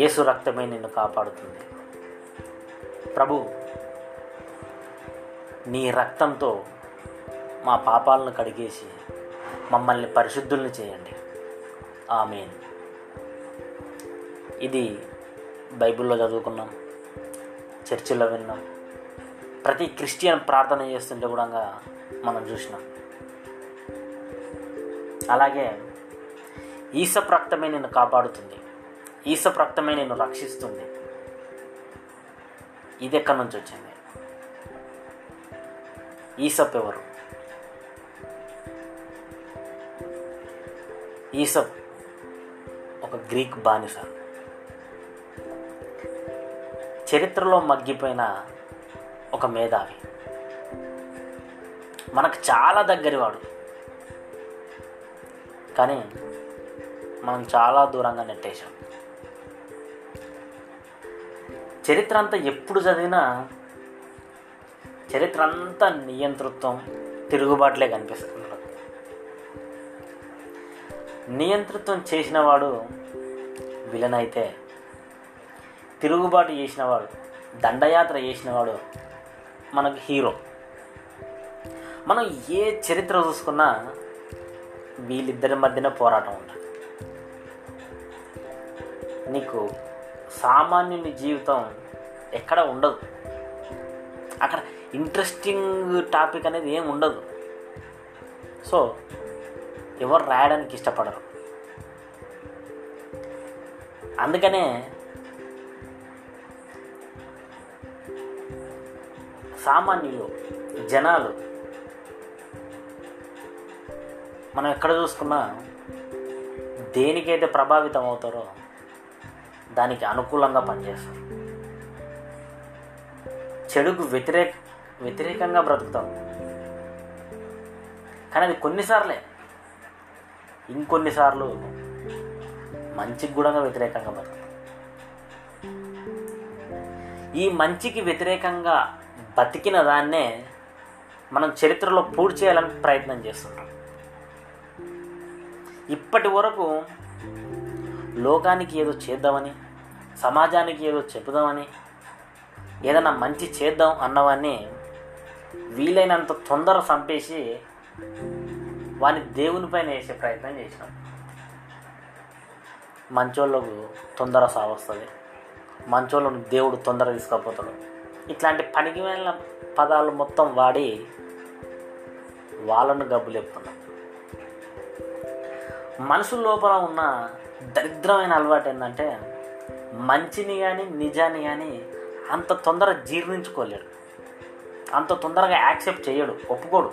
యేసు రక్తమే నిన్ను కాపాడుతుంది. ప్రభు నీ రక్తంతో మా పాపాలను కడిగేసి మమ్మల్ని పరిశుద్ధుల్ని చేయండి. ఆమెన్. ఇది బైబిల్లో చదువుకున్నాం చర్చిలో విన్నాం. ప్రతి క్రిస్టియన్ ప్రార్థన చేస్తుంటే కూడా మనం చూసినాం. అలాగే ఈసప్ రక్తమే నిన్ను కాపాడుతుంది. ఈసప్ రక్తమే రక్షిస్తుంది. ఇది ఎక్కడి నుంచి వచ్చింది? ఈసప్ ఎవరు? ఈసప్ ఒక గ్రీక్ బానిస. చరిత్రలో మగ్గిపోయిన ఒక మేధావి. మనకు చాలా దగ్గరివాడు. కానీ మనం చాలా దూరంగా నెట్టేశాం. చరిత్ర అంతా ఎప్పుడు చదివినా చరిత్ర అంతా నియంతృత్వం తిరుగుబాట్లే కనిపిస్తుంది నియంతృత్వం చేసిన చేసినవాడు విలన్ అయితే తిరుగుబాటు చేసినవాడు దండయాత్ర చేసినవాడు మనకు హీరో. మనం ఏ చరిత్ర చూసుకున్నా వీళ్ళిద్దరి మధ్యన పోరాటం ఉంటుంది. నీకు సామాన్యుని జీవితం ఎక్కడ ఉండదు. అక్కడ ఇంట్రెస్టింగ్ టాపిక్ అనేది ఏం ఉండదు. సో ఎవరు రాయడానికి ఇష్టపడరు. అందుకనే సామాన్యులు జనాలు మనం ఎక్కడ చూసుకున్నా దేనికైతే ప్రభావితం అవుతారో దానికి అనుకూలంగా పనిచేస్తారు చెడుకు వ్యతిరేక వ్యతిరేకంగా బ్రతుకుతాం. కానీ అది కొన్నిసార్లే. ఇంకొన్నిసార్లు మంచికి కూడా వ్యతిరేకంగా బ్రతుకుతాం. ఈ మంచికి వ్యతిరేకంగా బతికిన దాన్నే మనం చరిత్రలో పూర్తి చేయాలని ప్రయత్నం చేస్తున్నాం ఇప్పటి వరకు లోకానికి ఏదో చేద్దామని సమాజానికి ఏదో చెప్పుదామని ఏదైనా మంచి చేద్దాం అన్నవాన్ని వీలైనంత తొందర చంపేసి వాని దేవునిపైన వేసే ప్రయత్నం చేసినాం. మంచోళ్ళకు తొందర సావస్తుంది. మంచోళ్ళను దేవుడు తొందర తీసుకపోతాడు. ఇట్లాంటి పనికి వెళ్ళిన పదాలు మొత్తం వాడి వాళ్ళను గబ్బులేపుతున్నాం మనుషుల లోపల ఉన్న దరిద్రమైన అలవాటు ఏంటంటే మంచిని కానీ నిజాన్ని కానీ అంత తొందర జీర్ణించుకోలేడు. అంత తొందరగా యాక్సెప్ట్ చేయడు ఒప్పుకోడు.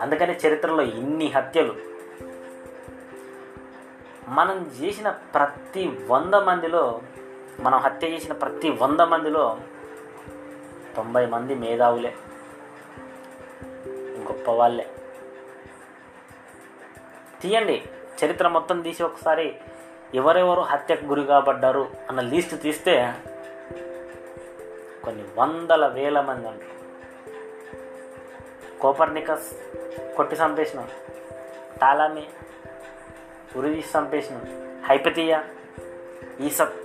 అందుకని చరిత్రలో ఇన్ని హత్యలు. మనం చేసిన ప్రతి వంద మందిలో మనం హత్య చేసిన ప్రతి వంద మందిలో తొంభై మంది మేధావులే. గొప్ప వాళ్ళే తీయండి. చరిత్ర మొత్తం తీసి ఒకసారి ఎవరెవరు హత్యకు గురి కాబడ్డారు అన్న లిస్ట్ తీస్తే కొన్ని వందల వేల మంది ఉంటారు కోపర్నికస్ కొట్టి చంపేసిన టాలామి ఉరి చంపేసిన హైపతియా ఈసప్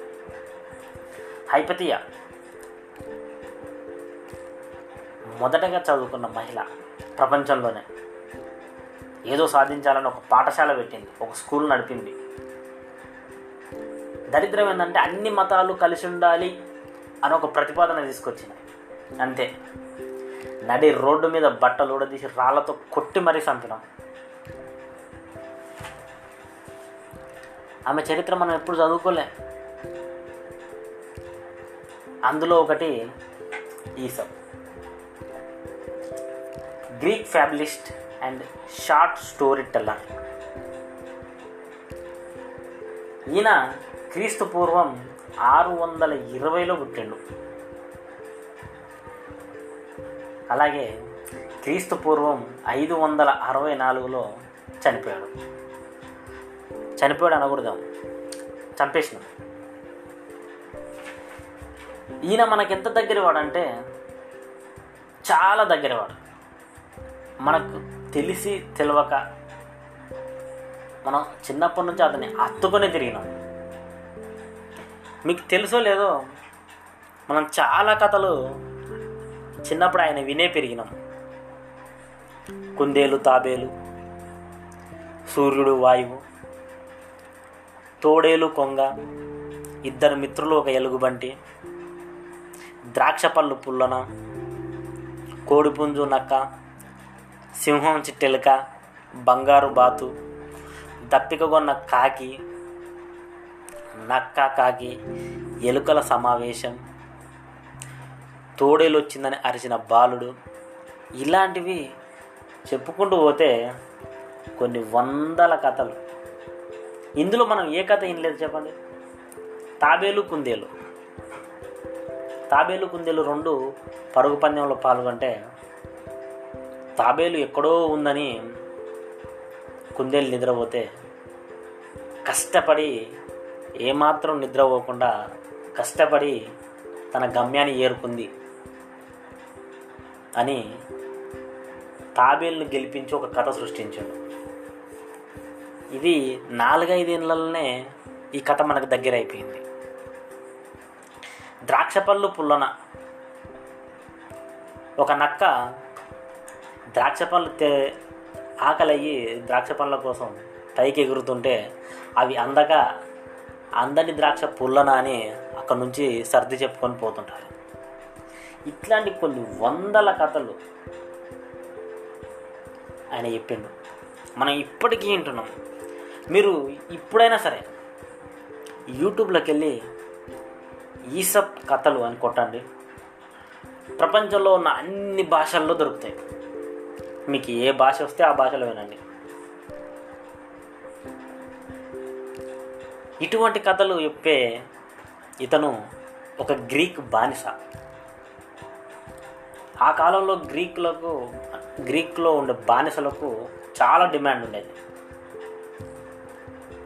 హైపతియా. మొదటగా చదువుకున్న మహిళ ప్రపంచంలోనే. ఏదో సాధించాలని ఒక పాఠశాల పెట్టింది ఒక స్కూల్ నడిపింది. దరిద్రం ఏంటంటే అన్ని మతాలు కలిసి ఉండాలి అని ఒక ప్రతిపాదన తీసుకొచ్చింది. అంతే. నడి రోడ్డు మీద బట్టలు ఊడదీసి రాళ్ళతో కొట్టి మరీ చంపినాం. ఆమె చరిత్ర మనం ఎప్పుడు చదువుకోలే. అందులో ఒకటి Aesop Greek fabulist and short story teller. ఈయన క్రీస్తు పూర్వం ఆరు వందల ఇరవైలో పుట్టిండు. అలాగే క్రీస్తు పూర్వం ఐదు వందల అరవై నాలుగులో చనిపోయాడు. చనిపోయాడు అనకూడదాం. చంపేసిన ఈయన మనకెంత దగ్గరవాడంటే చాలా దగ్గరవాడు. మనకు తెలిసి తెలియక మనం చిన్నప్పటి నుంచి అతన్ని అత్తుకొని తిరిగినాం. మీకు తెలుసో లేదో మనం చాలా కథలు చిన్నప్పుడు ఆయన వినే పెరిగినాం. కుందేలు తాబేలు సూర్యుడు వాయువు తోడేలు కొంగ ఇద్దరు మిత్రులు ఒక ఎలుగుబంటి ద్రాక్ష పళ్ళు పుల్లన కోడిపుంజు నక్క సింహం చిట్టెలుక బంగారు బాతు దప్పికగొన్న కాకి నక్క కాకి ఎలుకల సమావేశం తోడేలు వచ్చిందని అరిచిన బాలుడు. ఇలాంటివి చెప్పుకుంటూ పోతే కొన్ని వందల కథలు. ఇందులో మనం ఏ కథ వినలేదు చెప్పండి? తాబేలు కుందేలు. తాబేలు కుందేలు రెండు పరుగు పందెంలో పాల్గొంటే తాబేలు ఎక్కడో ఉందని కుందేలు నిద్రపోతే కష్టపడి ఏమాత్రం నిద్రపోకుండా కష్టపడి తన గమ్యాన్ని ఏరుకుంది అని తాబేలును గెలిపించి ఒక కథ సృష్టించాడు. ఇది నాలుగైదేళ్ళలోనే ఈ కథ మనకు దగ్గర అయిపోయింది ద్రాక్ష పళ్ళు పుల్లన ఒక నక్క ద్రాక్ష పళ్ళు తే ఆకలయ్యి ద్రాక్ష పళ్ళ కోసం పైకి ఎగురుతుంటే అవి అందక అందని ద్రాక్ష పుల్లన అని అక్కడ నుంచి సర్ది చెప్పుకొని పోతుంటారు. ఇట్లాంటి కొన్ని వందల కథలు ఆయన చెప్పిండు. మనం ఇప్పటికీ వింటున్నాం. మీరు ఇప్పుడైనా సరే యూట్యూబ్లోకి వెళ్ళి ఈసప్ కథలు అని కొట్టండి. ప్రపంచంలో ఉన్న అన్ని భాషల్లో దొరుకుతాయి. మీకు ఏ భాష వస్తే ఆ భాషలో వినండి. ఇటువంటి కథలు చెప్పే ఇతను ఒక గ్రీక్ బానిస. ఆ కాలంలో గ్రీకులకు గ్రీక్లో ఉండే బానిసలకు చాలా డిమాండ్ ఉండేది.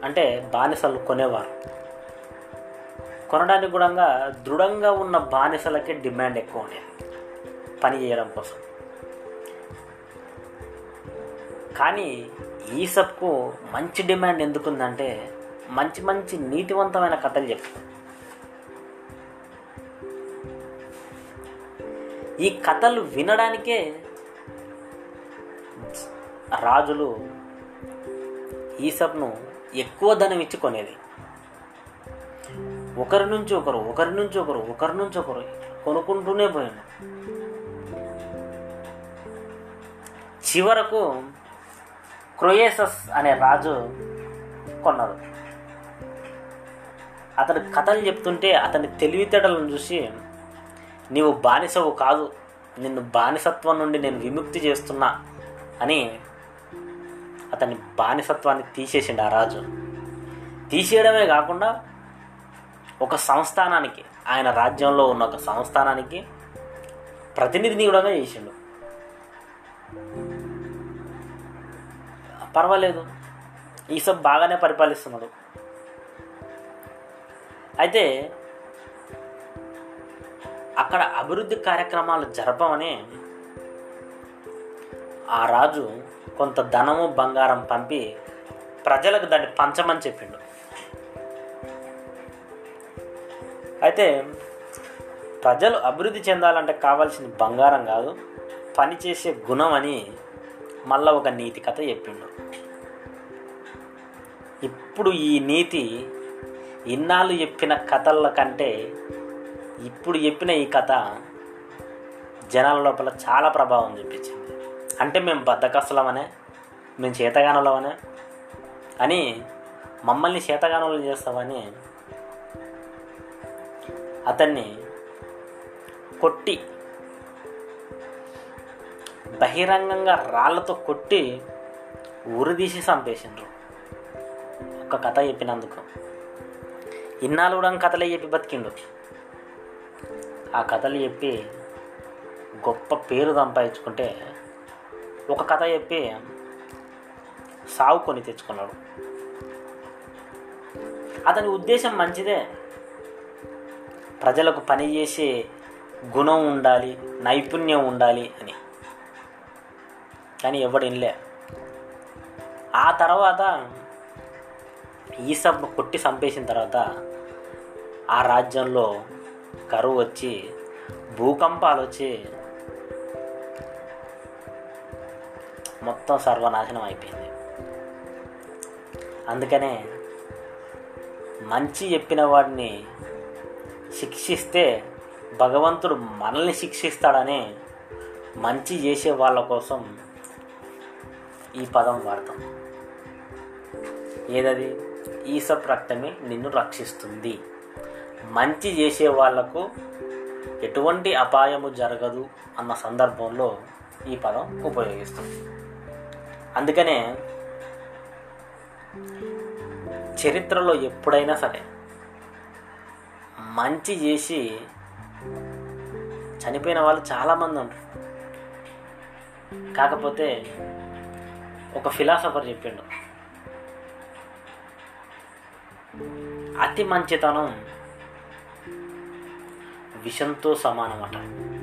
అంటే బానిసలు కొనేవారు. కొనడానికి కూడా దృఢంగా ఉన్న బానిసలకే డిమాండ్ ఎక్కువ ఉండేది. పని చేయడం కోసం. కానీ ఈసప్కు మంచి డిమాండ్ ఎందుకుందంటే మంచి మంచి నీతివంతమైన కథలు చెప్తారు ఈ కథలు వినడానికే రాజులు ఈసప్ను ఎక్కువ ధనం ఇచ్చి కొనేది. ఒకరి నుంచి ఒకరు ఒకరి నుంచి ఒకరు ఒకరి నుంచి ఒకరు కొనుక్కుంటూనే పోయాను చివరకు క్రొయేసస్ అనే రాజు కొన్నాడు అతడు కథలు చెప్తుంటే అతని తెలివితేటలను చూసి నీవు బానిసవు కాదు నిన్ను బానిసత్వం నుండి నేను విముక్తి చేస్తున్నా అని అతని బానిసత్వాన్ని తీసేసిండు ఆ రాజు. తీసేయడమే కాకుండా ఒక సంస్థానానికి ఆయన రాజ్యంలో ఉన్న ఒక సంస్థానానికి ప్రతినిధిని కూడా చేసిండు. పర్వాలేదు. ఈసబ్ బాగానే పరిపాలిస్తున్నాడు అయితే అక్కడ అభివృద్ధి కార్యక్రమాలు జరపమని ఆ రాజు కొంత ధనము బంగారం పంపి ప్రజలకు దాన్ని పంచమని చెప్పిండు. అయితే ప్రజలు అభివృద్ధి చెందాలంటే కావాల్సిన బంగారం కాదు పనిచేసే గుణం అని మళ్ళా ఒక నీతి కథ చెప్పిండు. ఇప్పుడు ఈ నీతి ఇన్నాళ్ళు చెప్పిన కథల కంటే ఇప్పుడు చెప్పిన ఈ కథ జనాల లోపల చాలా ప్రభావం చూపించింది. అంటే మేము బద్దకస్తులమనే మేము చేతగానులమనే అని మమ్మల్ని చేతగానులు చేస్తామని అతన్ని కొట్టి బహిరంగంగా రాళ్ళతో కొట్టి ఉరిదీసి చంపేసిండ్రు. ఒక కథ చెప్పినందుకు. ఇన్నాళ్ళు కూడా కథలే చెప్పి బతికిండు. ఆ కథలు చెప్పి గొప్ప పేరు సంపాదించుకుంటే ఒక కథ చెప్పి సాగు కొని తెచ్చుకున్నాడు. అతని ఉద్దేశం మంచిదే. ప్రజలకు పనిచేసే గుణం ఉండాలి నైపుణ్యం ఉండాలి అని. కానీ ఎవడు ఆ తర్వాత ఈసబ్ కొట్టి చంపేసిన తర్వాత ఆ రాజ్యంలో కరువు వచ్చి భూకంపాలు వచ్చి మొత్తం సర్వనాశనం అయిపోయింది. అందుకనే మంచి చెప్పిన వాడిని శిక్షిస్తే భగవంతుడు మనల్ని శిక్షిస్తాడని మంచి చేసే వాళ్ళ కోసం ఈ పదం వాడతాం. ఏదది? ఈసప్ రక్తమే నిన్ను రక్షిస్తుంది. మంచి చేసే వాళ్ళకు ఎటువంటి అపాయము జరగదు అన్న సందర్భంలో ఈ పదం ఉపయోగిస్తుంది అందుకనే చరిత్రలో ఎప్పుడైనా సరే మంచి చేసి చనిపోయిన వాళ్ళు చాలామంది ఉంటారు. కాకపోతే ఒక ఫిలాసఫర్ చెప్పిండు అతి మంచితనం. విషంతో సమానమట.